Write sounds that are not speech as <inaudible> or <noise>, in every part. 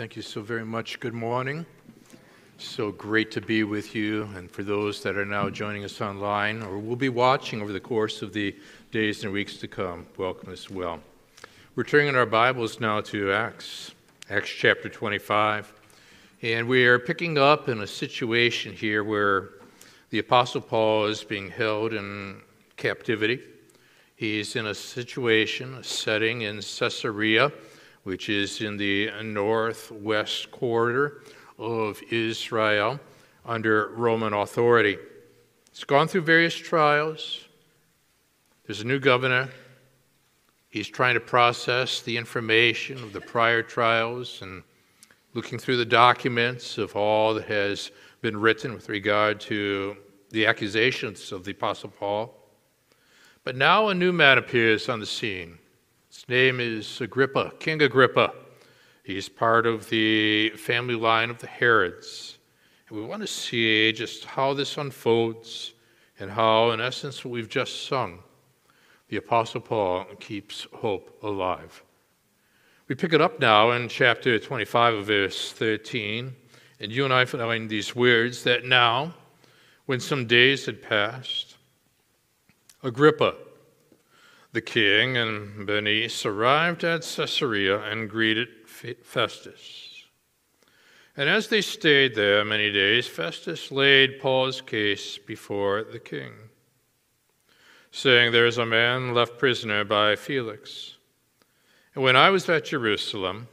Thank you so very much. Good morning. So great to be with you. And for those that are now joining us online or will be watching over the course of the days and weeks to come, welcome as well. We're turning our Bibles now to Acts, Acts chapter 25. And we are picking up in a situation here where the Apostle Paul is being held in captivity. He's in a situation, a setting in Caesarea which is in the northwest quarter of Israel under Roman authority. It's gone through various trials. There's a new governor. He's trying to process the information of the prior trials and looking through the documents of all that has been written with regard to the accusations of the Apostle Paul. But now a new man appears on the scene. Name is Agrippa, King Agrippa. He's part of the family line of the Herods. And we want to see just how this unfolds and how, in essence, what we've just sung, the Apostle Paul keeps hope alive. We pick it up now in chapter 25 of verse 13, and you and I find these words that now, when some days had passed, Agrippa, the king and Bernice arrived at Caesarea and greeted Festus. And as they stayed there many days, Festus laid Paul's case before the king, saying, There is a man left prisoner by Felix. And when I was at Jerusalem,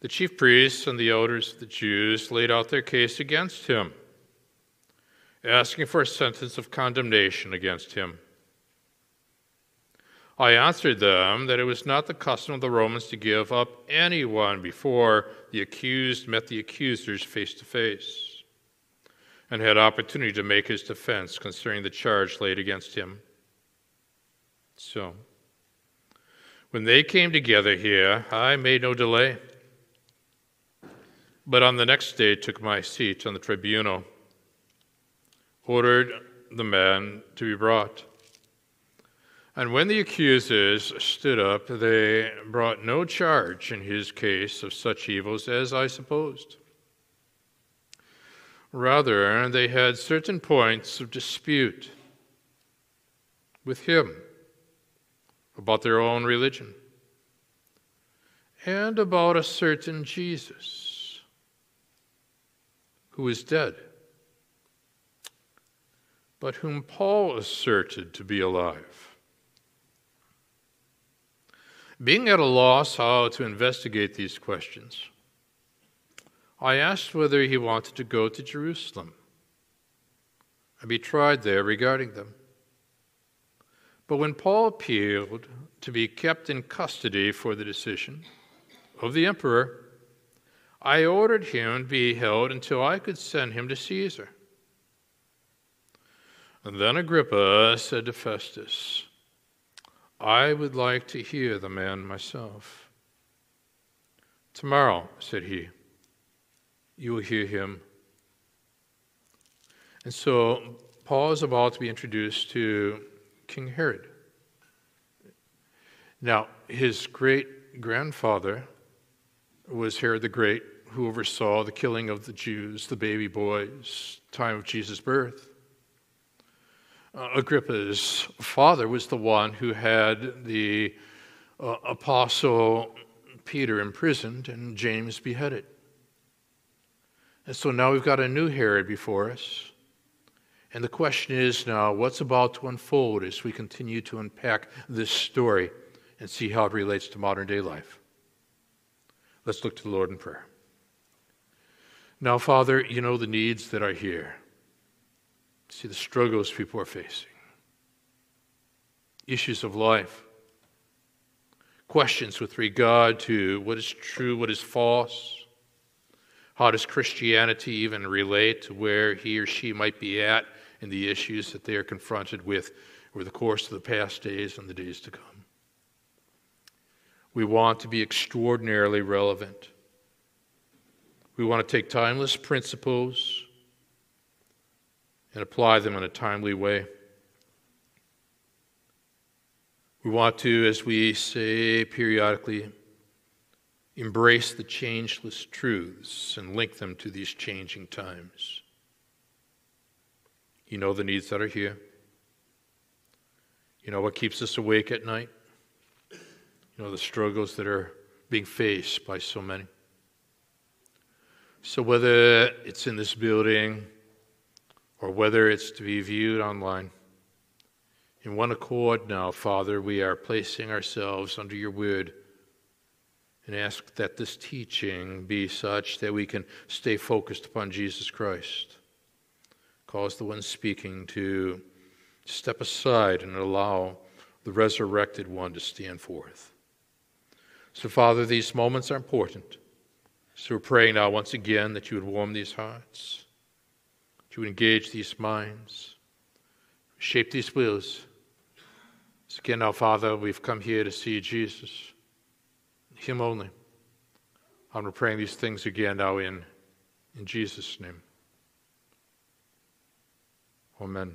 the chief priests and the elders of the Jews laid out their case against him, asking for a sentence of condemnation against him. I answered them that it was not the custom of the Romans to give up anyone before the accused met the accusers face to face and had opportunity to make his defense concerning the charge laid against him. So, when they came together here, I made no delay, but on the next day took my seat on the tribunal, ordered the man to be brought. And when the accusers stood up, they brought no charge in his case of such evils as I supposed. Rather, they had certain points of dispute with him about their own religion and about a certain Jesus who is dead, but whom Paul asserted to be alive. Being at a loss how to investigate these questions, I asked whether he wanted to go to Jerusalem and be tried there regarding them. But when Paul appealed to be kept in custody for the decision of the emperor, I ordered him to be held until I could send him to Caesar. And then Agrippa said to Festus, I would like to hear the man myself. Tomorrow, said he, you will hear him. And so Paul is about to be introduced to King Herod. Now, his great grandfather was Herod the Great, who oversaw the killing of the Jews, the baby boys, time of Jesus' birth. Uh, Agrippa's father was the one who had the uh, apostle Peter imprisoned and James beheaded. And so now we've got a new Herod before us. And the question is now what's about to unfold as we continue to unpack this story and see how it relates to modern day life? Let's look to the Lord in prayer. Now, Father, you know the needs that are here. See the struggles people are facing, issues of life, questions with regard to what is true, what is false. How does Christianity even relate to where he or she might be at in the issues that they are confronted with over the course of the past days and the days to come? We want to be extraordinarily relevant. We want to take timeless principles and apply them in a timely way. We want to, as we say periodically, embrace the changeless truths and link them to these changing times. You know the needs that are here. You know what keeps us awake at night. You know the struggles that are being faced by so many. So, whether it's in this building or whether it's to be viewed online, in one accord now, Father, we are placing ourselves under your word and ask that this teaching be such that we can stay focused upon Jesus Christ. Cause the one speaking to step aside and allow the resurrected one to stand forth. So, Father, these moments are important. So, we're praying now once again that you would warm these hearts, would engage these minds, shape these wills. So, again, now, Father, we've come here to see Jesus, Him only. We're praying these things again now in, in Jesus' name. Amen.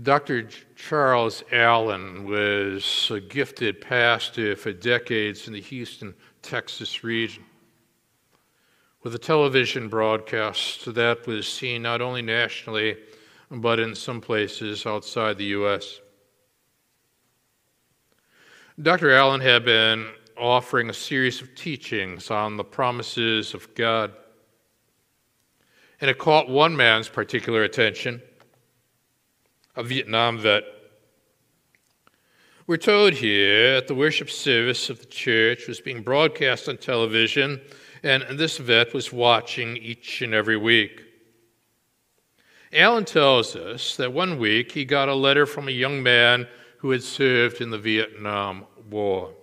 Dr. Charles Allen was a gifted pastor for decades in the Houston, Texas region. With a television broadcast that was seen not only nationally, but in some places outside the U.S. Dr. Allen had been offering a series of teachings on the promises of God and it caught one man's particular attention, a Vietnam vet. We're told here that the worship service of the church was being broadcast on television, and this vet was watching each and every week. Allen tells us that one week he got a letter from a young man who had served in the Vietnam War.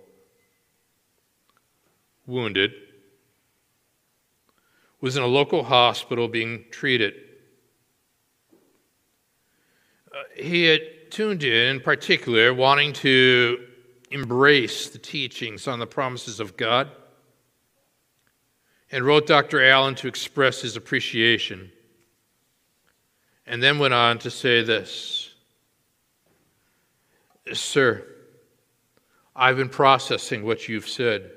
Wounded, was in a local hospital being treated. Uh, he had tuned in, in particular, wanting to embrace the teachings on the promises of God, and wrote Dr. Allen to express his appreciation, and then went on to say this Sir, I've been processing what you've said,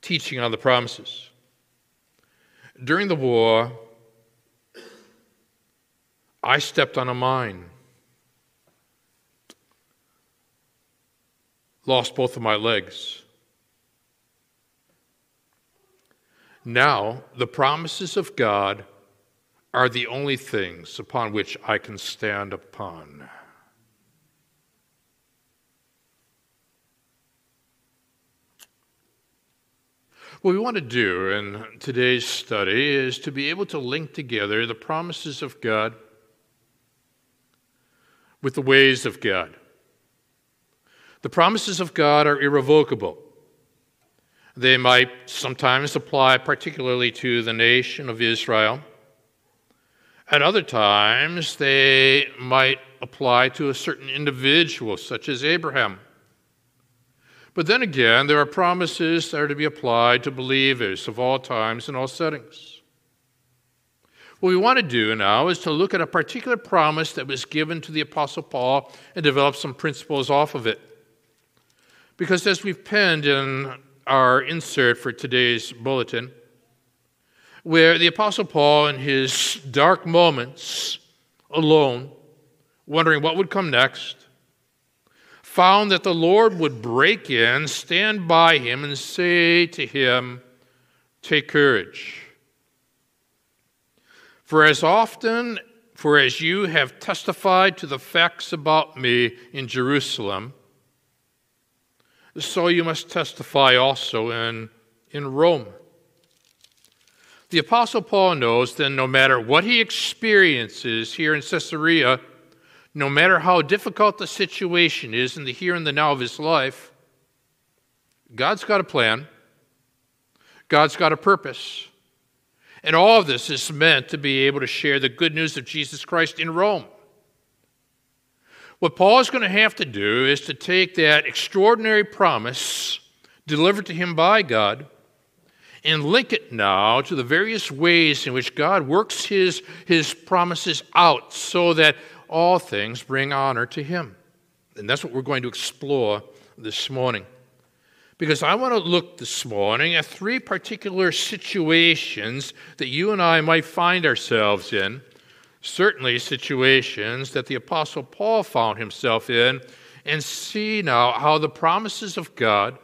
teaching on the promises. During the war, I stepped on a mine, lost both of my legs. Now, the promises of God are the only things upon which I can stand upon. What we want to do in today's study is to be able to link together the promises of God with the ways of God. The promises of God are irrevocable. They might sometimes apply particularly to the nation of Israel. At other times, they might apply to a certain individual, such as Abraham. But then again, there are promises that are to be applied to believers of all times and all settings. What we want to do now is to look at a particular promise that was given to the Apostle Paul and develop some principles off of it. Because as we've penned in our insert for today's bulletin, where the Apostle Paul, in his dark moments, alone, wondering what would come next, found that the Lord would break in, stand by him, and say to him, Take courage. For as often, for as you have testified to the facts about me in Jerusalem, so you must testify also in, in Rome. The Apostle Paul knows then no matter what he experiences here in Caesarea, no matter how difficult the situation is in the here and the now of his life, God's got a plan, God's got a purpose. And all of this is meant to be able to share the good news of Jesus Christ in Rome. What Paul is going to have to do is to take that extraordinary promise delivered to him by God and link it now to the various ways in which God works his, his promises out so that all things bring honor to him. And that's what we're going to explore this morning because I want to look this morning at three particular situations that you and I might find ourselves in. Certainly, situations that the Apostle Paul found himself in, and see now how the promises of God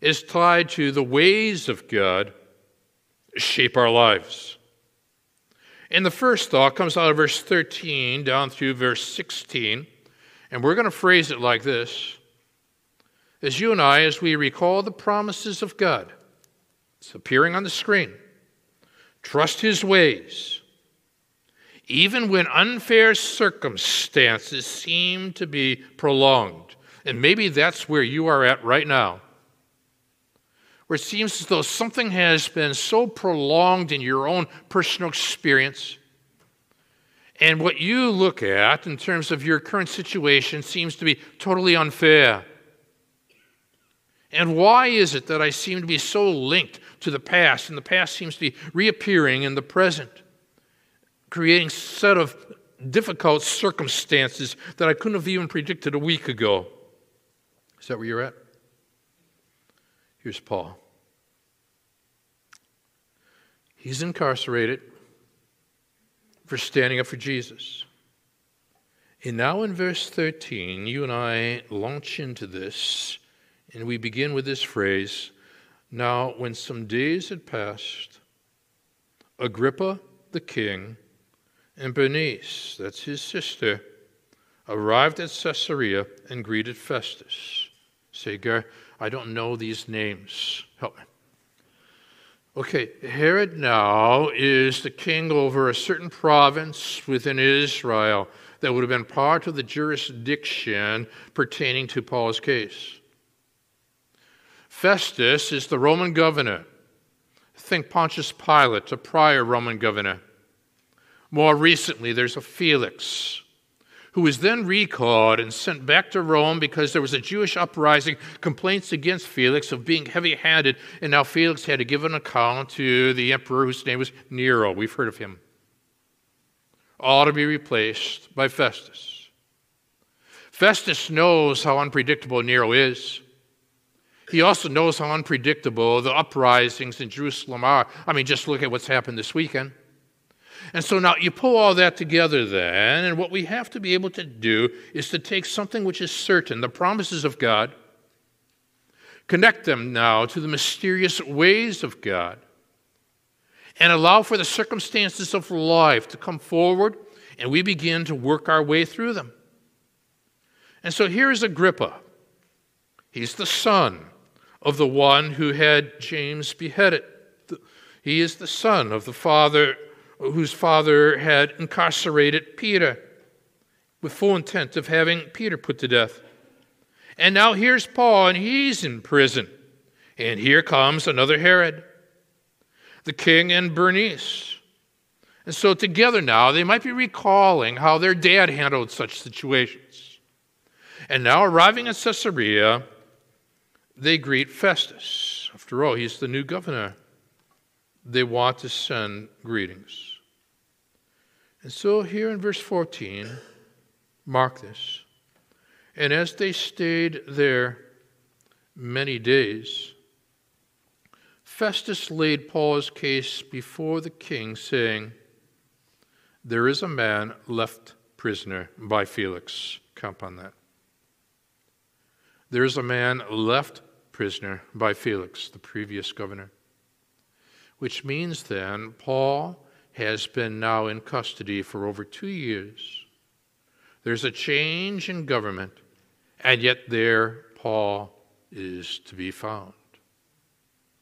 is tied to the ways of God shape our lives. And the first thought comes out of verse 13 down through verse 16, and we're going to phrase it like this as you and I, as we recall the promises of God, it's appearing on the screen. Trust His ways. Even when unfair circumstances seem to be prolonged. And maybe that's where you are at right now. Where it seems as though something has been so prolonged in your own personal experience. And what you look at in terms of your current situation seems to be totally unfair and why is it that I seem to be so linked to the past, and the past seems to be reappearing in the present, creating set of difficult circumstances that I couldn't have even predicted a week ago? Is that where you're at? Here's Paul. He's incarcerated for standing up for Jesus. And now in verse 13, you and I launch into this and we begin with this phrase Now, when some days had passed, Agrippa the king and Bernice, that's his sister, arrived at Caesarea and greeted Festus. Say, I don't know these names. Help me. Okay, Herod now is the king over a certain province within Israel that would have been part of the jurisdiction pertaining to Paul's case. Festus is the Roman governor. Think Pontius Pilate, a prior Roman governor. More recently, there's a Felix, who was then recalled and sent back to Rome because there was a Jewish uprising, complaints against Felix of being heavy handed, and now Felix had to give an account to the emperor whose name was Nero. We've heard of him. All to be replaced by Festus. Festus knows how unpredictable Nero is. He also knows how unpredictable the uprisings in Jerusalem are. I mean, just look at what's happened this weekend. And so now you pull all that together, then, and what we have to be able to do is to take something which is certain, the promises of God, connect them now to the mysterious ways of God, and allow for the circumstances of life to come forward, and we begin to work our way through them. And so here's Agrippa. He's the son of the one who had James beheaded. He is the son of the father whose father had incarcerated Peter with full intent of having Peter put to death. And now here's Paul, and he's in prison. And here comes another Herod, the king and Bernice. And so together now, they might be recalling how their dad handled such situations. And now arriving at Caesarea, they greet Festus. After all, he's the new governor. They want to send greetings. And so, here in verse 14, mark this. And as they stayed there many days, Festus laid Paul's case before the king, saying, There is a man left prisoner by Felix. Count on that. There's a man left prisoner by Felix, the previous governor. Which means then, Paul has been now in custody for over two years. There's a change in government, and yet there Paul is to be found.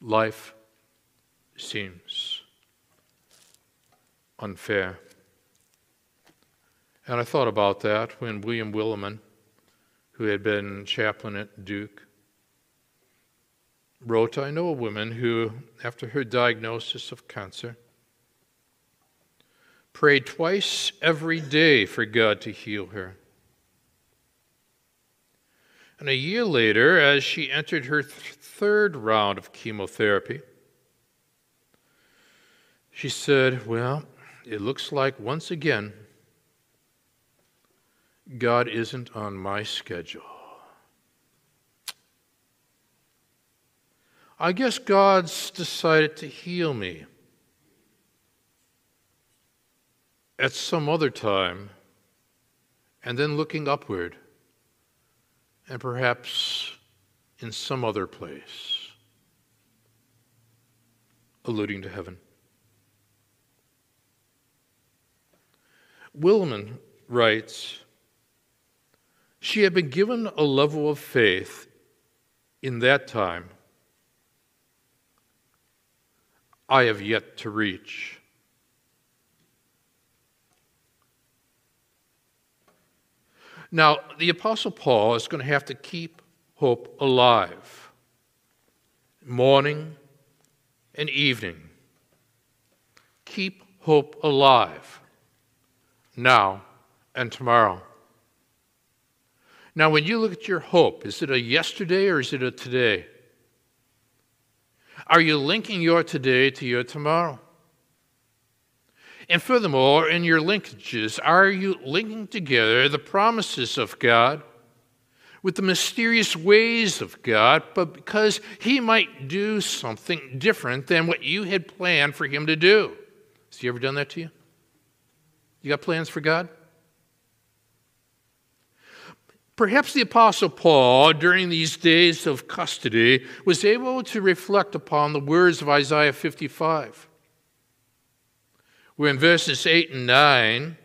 Life seems unfair. And I thought about that when William Willimon who had been chaplain at Duke, wrote I know a woman who, after her diagnosis of cancer, prayed twice every day for God to heal her. And a year later, as she entered her th- third round of chemotherapy, she said, Well, it looks like once again God isn't on my schedule. I guess God's decided to heal me. At some other time, and then looking upward, and perhaps in some other place, alluding to heaven. Willimon writes, she had been given a level of faith in that time I have yet to reach. Now, the Apostle Paul is going to have to keep hope alive morning and evening. Keep hope alive now and tomorrow. Now, when you look at your hope, is it a yesterday or is it a today? Are you linking your today to your tomorrow? And furthermore, in your linkages, are you linking together the promises of God with the mysterious ways of God, but because He might do something different than what you had planned for Him to do? Has He ever done that to you? You got plans for God? Perhaps the Apostle Paul, during these days of custody, was able to reflect upon the words of Isaiah 55, where in verses 8 and 9,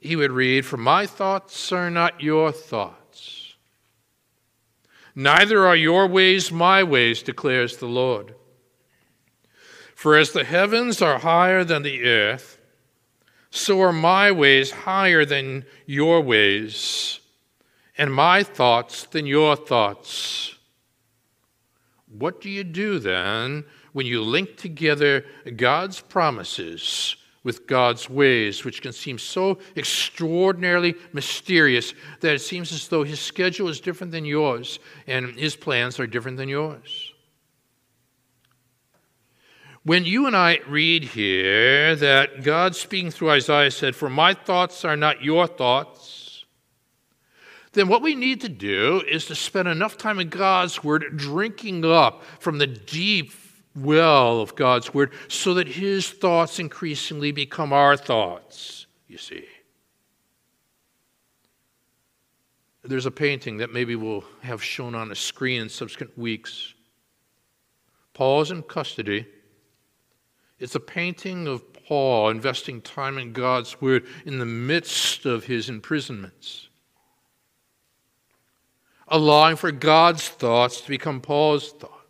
he would read, For my thoughts are not your thoughts, neither are your ways my ways, declares the Lord. For as the heavens are higher than the earth, so are my ways higher than your ways and my thoughts than your thoughts. What do you do then when you link together God's promises with God's ways, which can seem so extraordinarily mysterious that it seems as though His schedule is different than yours and His plans are different than yours? When you and I read here that God speaking through Isaiah said, For my thoughts are not your thoughts, then what we need to do is to spend enough time in God's Word drinking up from the deep well of God's Word so that His thoughts increasingly become our thoughts, you see. There's a painting that maybe we'll have shown on a screen in subsequent weeks. Paul's in custody. It's a painting of Paul investing time in God's Word in the midst of his imprisonments allowing for God's thoughts to become Paul's thoughts.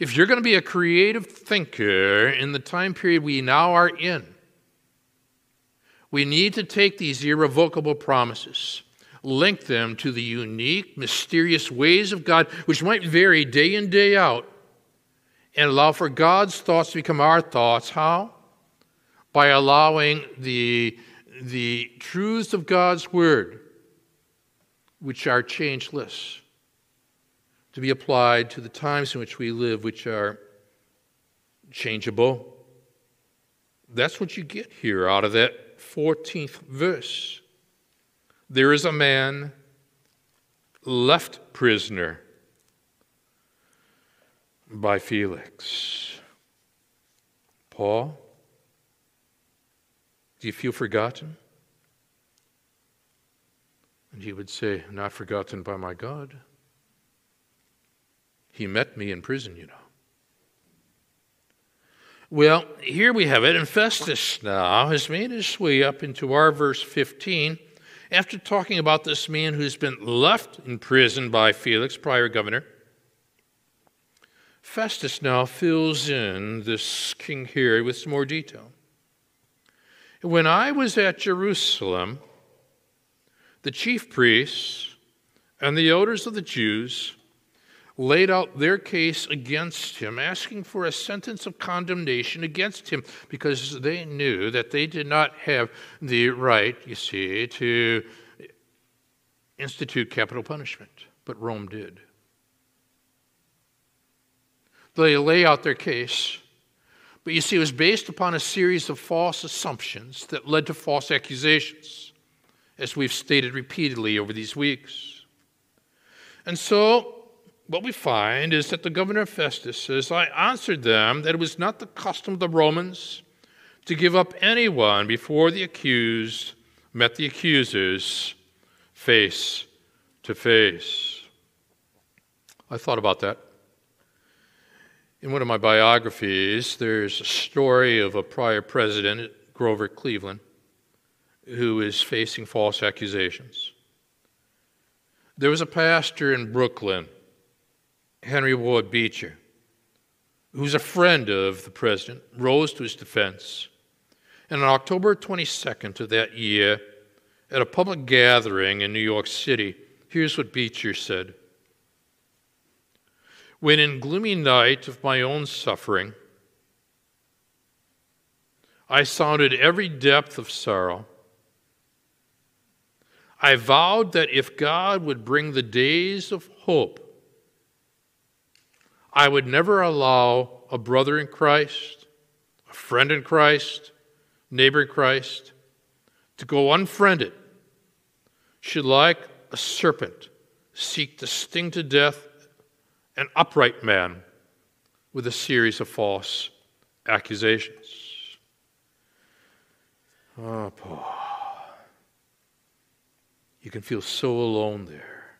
If you're going to be a creative thinker in the time period we now are in, we need to take these irrevocable promises, link them to the unique, mysterious ways of God, which might vary day in, day out, and allow for God's thoughts to become our thoughts. How? By allowing the, the truths of God's Word which are changeless, to be applied to the times in which we live, which are changeable. That's what you get here out of that 14th verse. There is a man left prisoner by Felix. Paul, do you feel forgotten? And he would say, Not forgotten by my God. He met me in prison, you know. Well, here we have it. And Festus now has made his way up into our verse 15 after talking about this man who's been left in prison by Felix, prior governor. Festus now fills in this King Herod with some more detail. When I was at Jerusalem, the chief priests and the elders of the Jews laid out their case against him, asking for a sentence of condemnation against him because they knew that they did not have the right, you see, to institute capital punishment, but Rome did. They lay out their case, but you see, it was based upon a series of false assumptions that led to false accusations as we've stated repeatedly over these weeks. And so what we find is that the governor Festus says, I answered them that it was not the custom of the Romans to give up anyone before the accused met the accusers face to face. I thought about that. In one of my biographies, there's a story of a prior president, Grover Cleveland, who is facing false accusations. There was a pastor in Brooklyn, Henry Ward Beecher, who's a friend of the president, rose to his defense. And on October 22nd of that year, at a public gathering in New York City, here's what Beecher said When in gloomy night of my own suffering, I sounded every depth of sorrow. I vowed that if God would bring the days of hope, I would never allow a brother in Christ, a friend in Christ, neighbor in Christ to go unfriended should, like a serpent, seek to sting to death an upright man with a series of false accusations. Oh, Paul. You can feel so alone there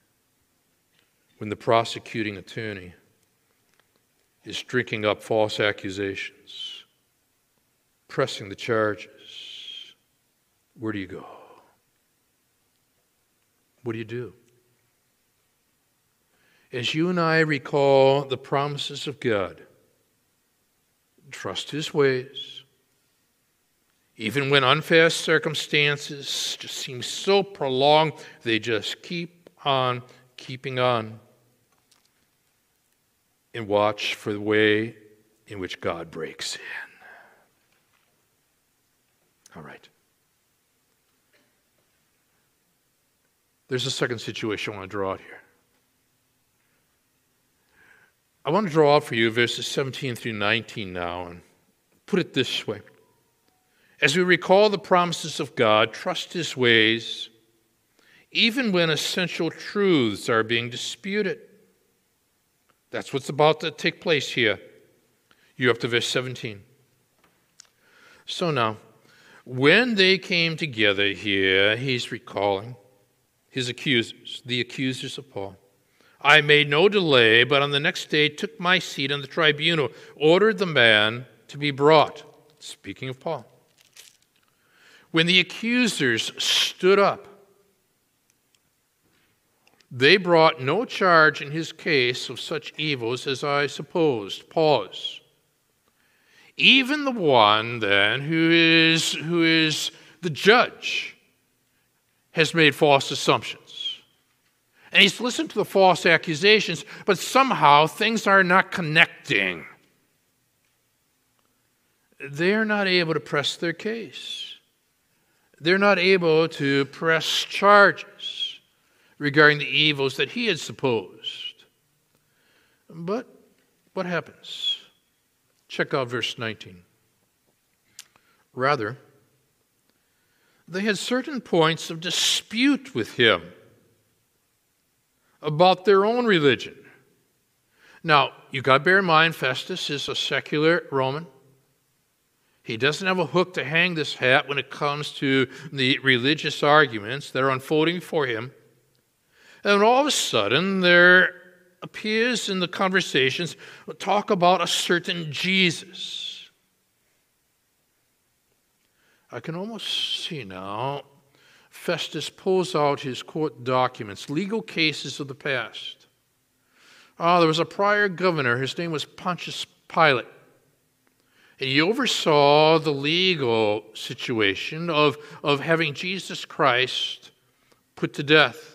when the prosecuting attorney is drinking up false accusations, pressing the charges. Where do you go? What do you do? As you and I recall the promises of God, trust His ways. Even when unfair circumstances just seem so prolonged, they just keep on keeping on. And watch for the way in which God breaks in. All right. There's a second situation I want to draw out here. I want to draw out for you verses 17 through 19 now and put it this way. As we recall the promises of God, trust his ways, even when essential truths are being disputed. That's what's about to take place here. You up to verse 17. So now, when they came together here, he's recalling his accusers, the accusers of Paul. I made no delay, but on the next day took my seat on the tribunal, ordered the man to be brought. Speaking of Paul. When the accusers stood up, they brought no charge in his case of such evils as I supposed. Pause. Even the one, then, who is, who is the judge has made false assumptions. And he's listened to the false accusations, but somehow things are not connecting. They're not able to press their case. They're not able to press charges regarding the evils that he had supposed. But what happens? Check out verse 19. Rather, they had certain points of dispute with him about their own religion. Now, you got to bear in mind, Festus is a secular Roman. He doesn't have a hook to hang this hat when it comes to the religious arguments that are unfolding before him. And all of a sudden, there appears in the conversations talk about a certain Jesus. I can almost see now Festus pulls out his court documents, legal cases of the past. Ah, there was a prior governor, his name was Pontius Pilate. And he oversaw the legal situation of, of having Jesus Christ put to death.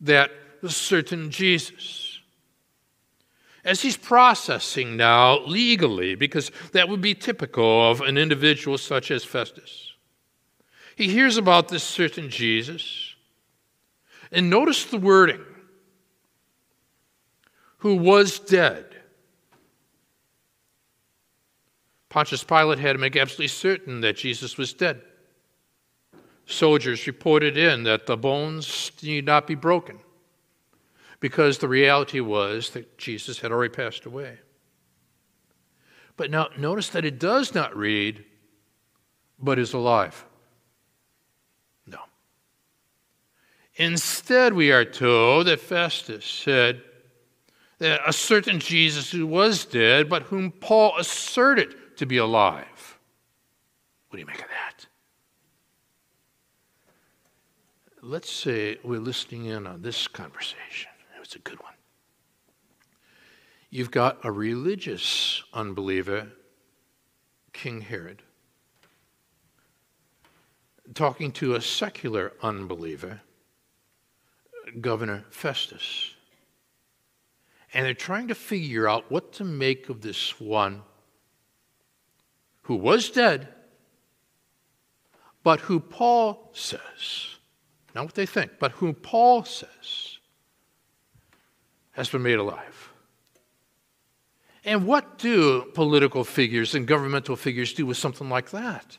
That certain Jesus as he's processing now legally, because that would be typical of an individual such as Festus. He hears about this certain Jesus, and notice the wording who was dead. Pontius Pilate had to make absolutely certain that Jesus was dead. Soldiers reported in that the bones need not be broken because the reality was that Jesus had already passed away. But now notice that it does not read, but is alive. No. Instead, we are told that Festus said that a certain Jesus who was dead, but whom Paul asserted to be alive. What do you make of that? Let's say we're listening in on this conversation. It was a good one. You've got a religious unbeliever, King Herod, talking to a secular unbeliever, Governor Festus. And they're trying to figure out what to make of this one who was dead, but who Paul says, not what they think, but whom Paul says has been made alive. And what do political figures and governmental figures do with something like that?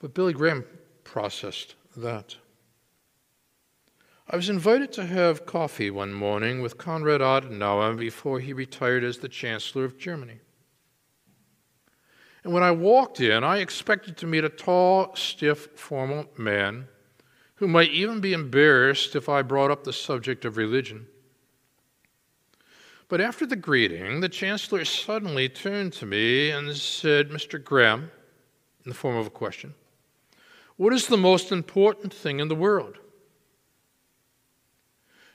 But Billy Graham processed that. I was invited to have coffee one morning with Konrad Adenauer before he retired as the Chancellor of Germany. And when I walked in, I expected to meet a tall, stiff, formal man who might even be embarrassed if I brought up the subject of religion. But after the greeting, the chancellor suddenly turned to me and said, Mr. Graham, in the form of a question, what is the most important thing in the world?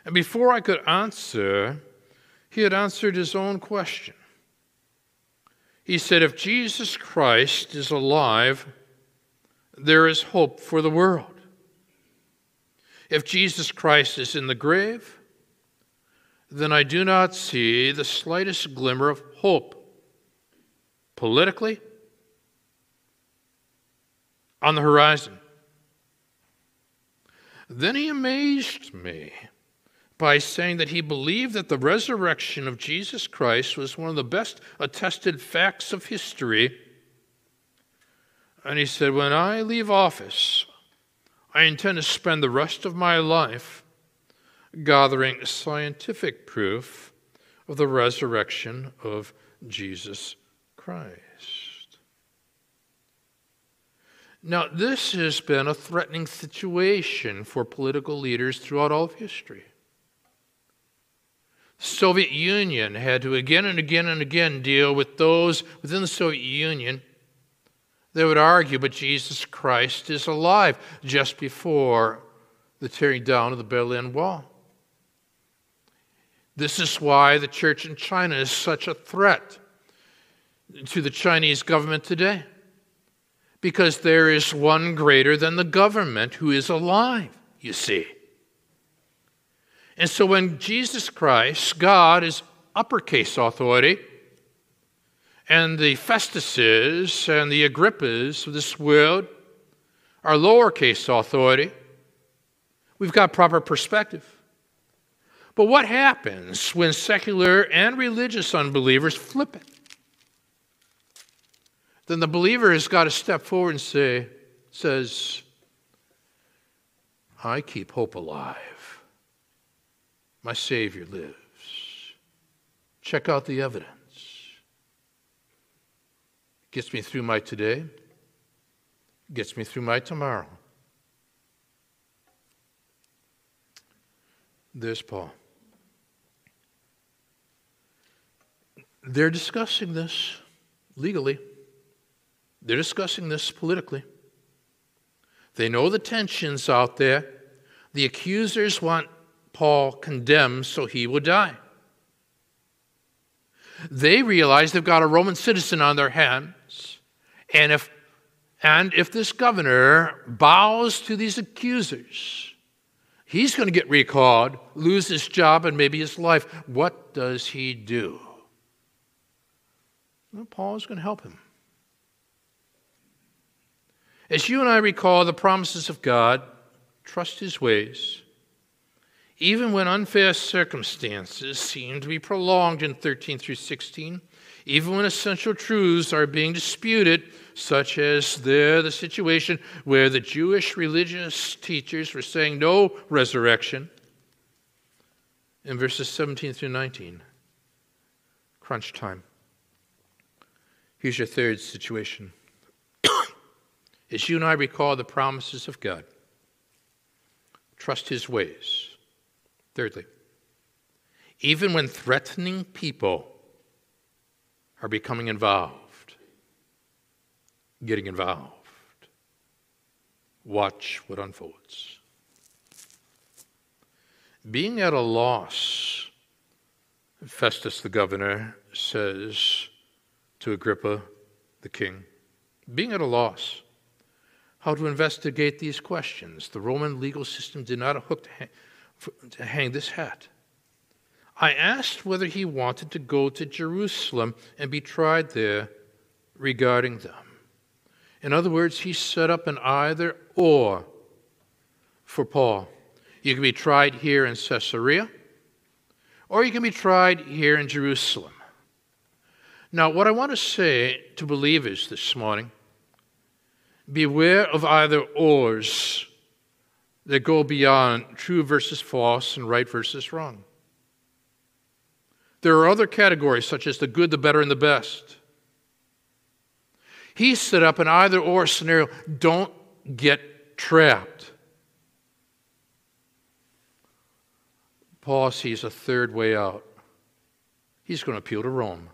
And before I could answer, he had answered his own question. He said, If Jesus Christ is alive, there is hope for the world. If Jesus Christ is in the grave, then I do not see the slightest glimmer of hope politically on the horizon. Then he amazed me by saying that he believed that the resurrection of Jesus Christ was one of the best attested facts of history. And he said, When I leave office, I intend to spend the rest of my life gathering scientific proof of the resurrection of Jesus Christ. Now, this has been a threatening situation for political leaders throughout all of history. Soviet Union had to again and again and again deal with those within the Soviet Union that would argue, but Jesus Christ is alive just before the tearing down of the Berlin Wall. This is why the church in China is such a threat to the Chinese government today. Because there is one greater than the government who is alive, you see. And so when Jesus Christ, God, is uppercase authority, and the Festuses and the Agrippas of this world are lowercase authority, we've got proper perspective. But what happens when secular and religious unbelievers flip it? Then the believer has got to step forward and say, says, I keep hope alive. My Savior lives. Check out the evidence. It gets me through my today, it gets me through my tomorrow. There's Paul. They're discussing this legally, they're discussing this politically. They know the tensions out there. The accusers want Paul condemns so he would die. They realize they've got a Roman citizen on their hands, and if and if this governor bows to these accusers, he's going to get recalled, lose his job, and maybe his life. What does he do? Well, Paul is going to help him. As you and I recall the promises of God, trust his ways. Even when unfair circumstances seem to be prolonged in 13 through 16, even when essential truths are being disputed, such as there the situation where the Jewish religious teachers were saying no resurrection. In verses 17 through 19, crunch time. Here's your third situation. <coughs> As you and I recall the promises of God, trust His ways. Thirdly, even when threatening people are becoming involved, getting involved, watch what unfolds. Being at a loss, Festus the governor says to Agrippa the king, being at a loss how to investigate these questions. The Roman legal system did not hang, to hang this hat. I asked whether he wanted to go to Jerusalem and be tried there regarding them. In other words, he set up an either or for Paul. You can be tried here in Caesarea, or you can be tried here in Jerusalem. Now, what I want to say to believers this morning beware of either ors that go beyond true versus false and right versus wrong. There are other categories, such as the good, the better, and the best. He set up an either or scenario. Don't get trapped. Paul sees a third way out. He's going to appeal to Rome.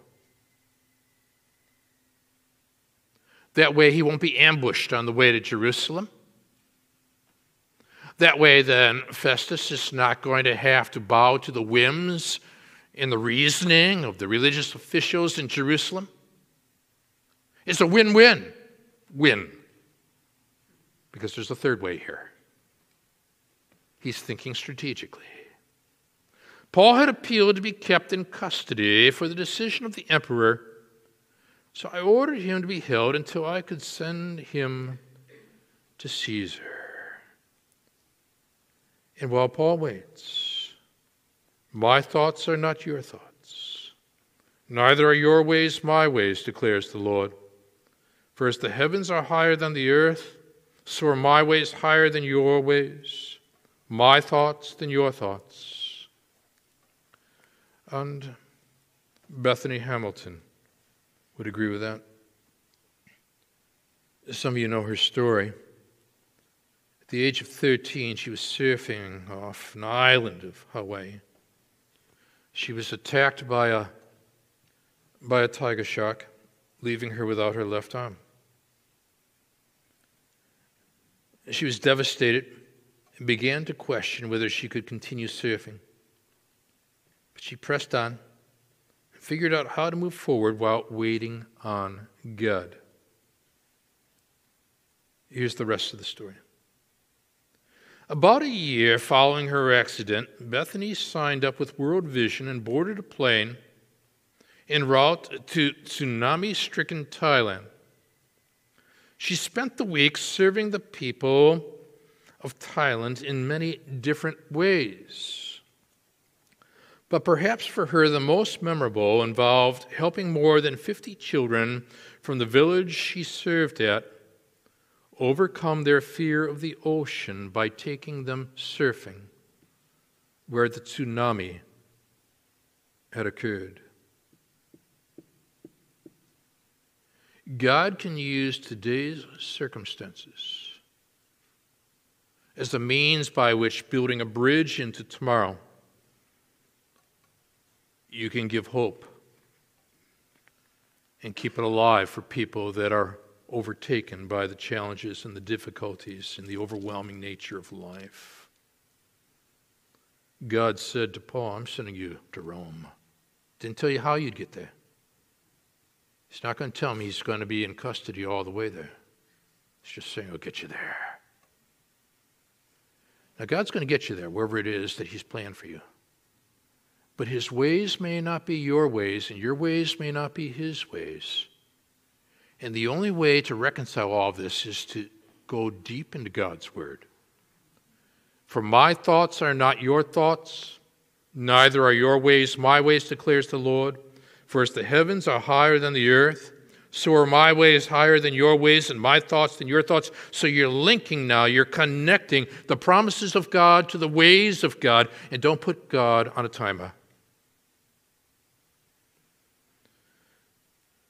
That way, he won't be ambushed on the way to Jerusalem. That way, then, Festus is not going to have to bow to the whims and the reasoning of the religious officials in Jerusalem. It's a win win. Win. Because there's a third way here. He's thinking strategically. Paul had appealed to be kept in custody for the decision of the emperor so I ordered him to be held until I could send him to Caesar. And while Paul waits, my thoughts are not your thoughts, neither are your ways my ways, declares the Lord. For as the heavens are higher than the earth, so are my ways higher than your ways, my thoughts than your thoughts. And Bethany Hamilton would agree with that. Some of you know her story. At the age of 13, she was surfing off an island of Hawaii. She was attacked by a, by a tiger shark, leaving her without her left arm. She was devastated and began to question whether she could continue surfing. But she pressed on and figured out how to move forward while waiting on God. Here's the rest of the story. About a year following her accident, Bethany signed up with World Vision and boarded a plane en route to tsunami stricken Thailand. She spent the week serving the people of Thailand in many different ways. But perhaps for her, the most memorable involved helping more than 50 children from the village she served at overcome their fear of the ocean by taking them surfing where the tsunami had occurred. God can use today's circumstances as the means by which building a bridge into tomorrow you can give hope and keep it alive for people that are overtaken by the challenges and the difficulties and the overwhelming nature of life. God said to Paul, I'm sending you to Rome. Didn't tell you how you'd get there. He's not going to tell me he's going to be in custody all the way there. He's just saying, I'll get you there. Now, God's going to get you there, wherever it is that He's planned for you. But his ways may not be your ways, and your ways may not be his ways. And the only way to reconcile all of this is to go deep into God's word. For my thoughts are not your thoughts, neither are your ways my ways, declares the Lord. For as the heavens are higher than the earth, so are my ways higher than your ways, and my thoughts than your thoughts. So you're linking now, you're connecting the promises of God to the ways of God, and don't put God on a timer.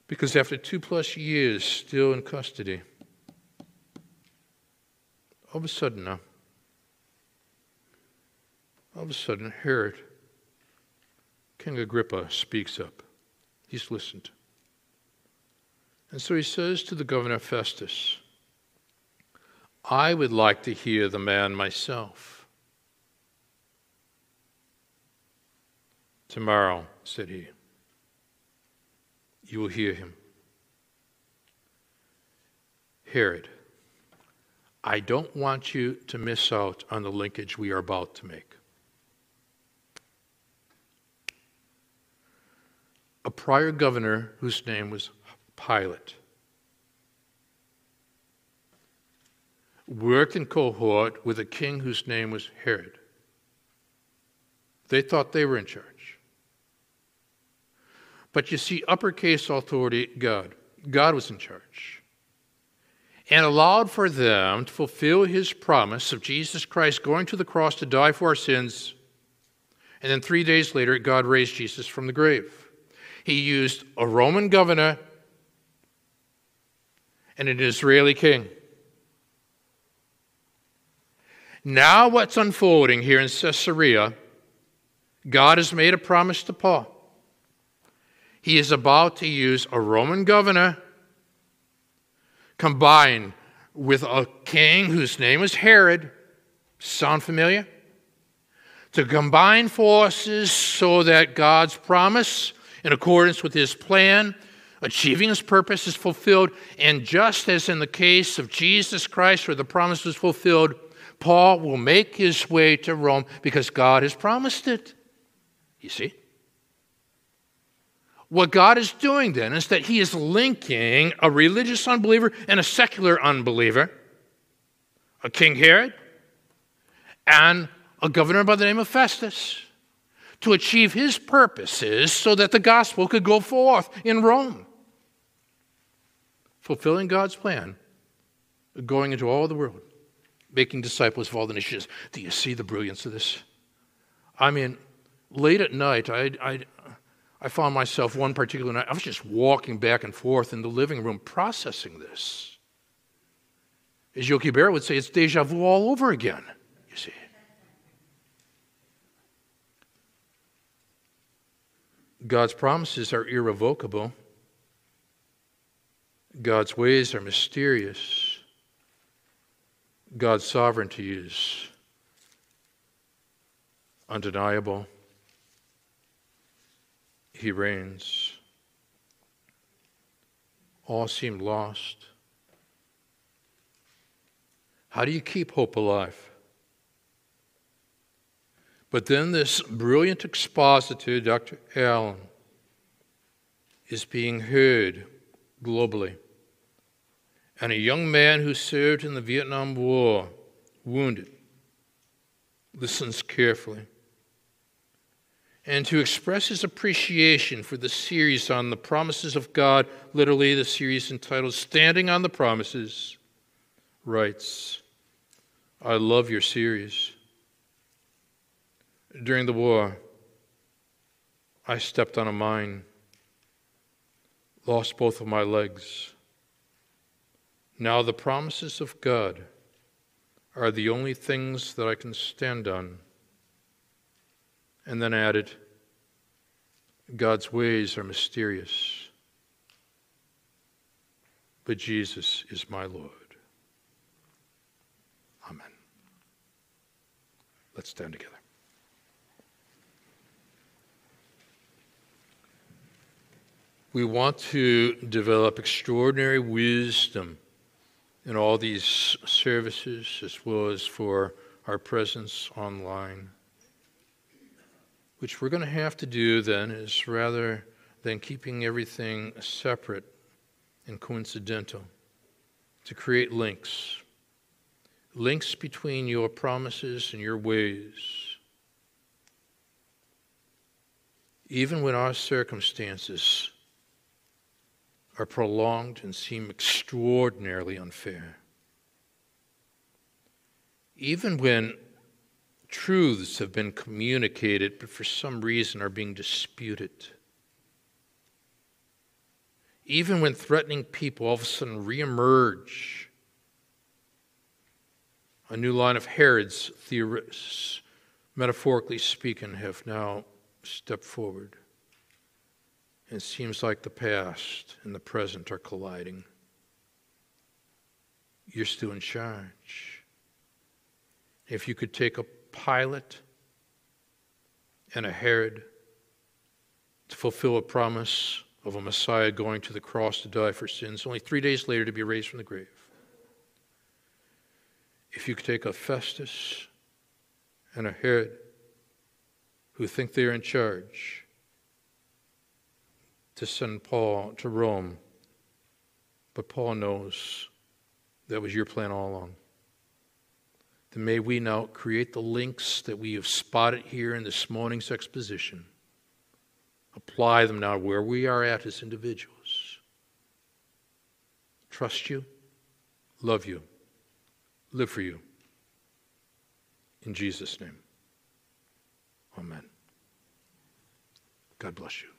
Because after two plus years still in custody, all of a sudden now, all of a sudden, Herod, King Agrippa, speaks up. He's listened. And so he says to the governor Festus, I would like to hear the man myself. Tomorrow, said he, you will hear him. Herod, I don't want you to miss out on the linkage we are about to make. A prior governor whose name was Pilate worked in cohort with a king whose name was Herod. They thought they were in charge. But you see, uppercase authority, God. God was in charge. And allowed for them to fulfill his promise of Jesus Christ going to the cross to die for our sins. And then three days later, God raised Jesus from the grave. He used a Roman governor and an Israeli king. Now, what's unfolding here in Caesarea, God has made a promise to Paul. He is about to use a Roman governor combined with a king whose name is Herod. Sound familiar? To combine forces so that God's promise, in accordance with his plan, achieving his purpose, is fulfilled. And just as in the case of Jesus Christ, where the promise was fulfilled, Paul will make his way to Rome because God has promised it. You see? What God is doing then is that He is linking a religious unbeliever and a secular unbeliever, a King Herod, and a governor by the name of Festus, to achieve his purposes so that the gospel could go forth in Rome. Fulfilling God's plan, going into all the world, making disciples of all the nations. Do you see the brilliance of this? I mean, late at night, I, I, I found myself one particular night, I was just walking back and forth in the living room processing this. As Yogi Berra would say, it's deja vu all over again, you see. God's promises are irrevocable. God's ways are mysterious. God's sovereignty is undeniable. He reigns. All seem lost. How do you keep hope alive? But then this brilliant expositor, Dr. Allen, is being heard globally. And a young man who served in the Vietnam War, wounded, listens carefully and to express his appreciation for the series on the promises of God, literally the series entitled Standing on the Promises, writes, I love your series. During the war, I stepped on a mine, lost both of my legs. Now the promises of God are the only things that I can stand on and then added, God's ways are mysterious, but Jesus is my Lord. Amen. Let's stand together. We want to develop extraordinary wisdom in all these services as well as for our presence online which we're going to have to do then is rather than keeping everything separate and coincidental, to create links. Links between your promises and your ways. even when our circumstances are prolonged and seem extraordinarily unfair, even when truths have been communicated but for some reason are being disputed, even when threatening people all of a sudden reemerge, a new line of Herods, theorists, metaphorically speaking, have now stepped forward. It seems like the past and the present are colliding. You're still in charge. If you could take a Pilate and a Herod to fulfill a promise of a Messiah going to the cross to die for sins, only three days later to be raised from the grave. If you could take a Festus and a Herod who think they're in charge to send Paul to Rome, but Paul knows that was your plan all along. Then may we now create the links that we have spotted here in this morning's exposition Apply them now where we are at as individuals. Trust you, love you, live for you. In Jesus' name, amen. God bless you.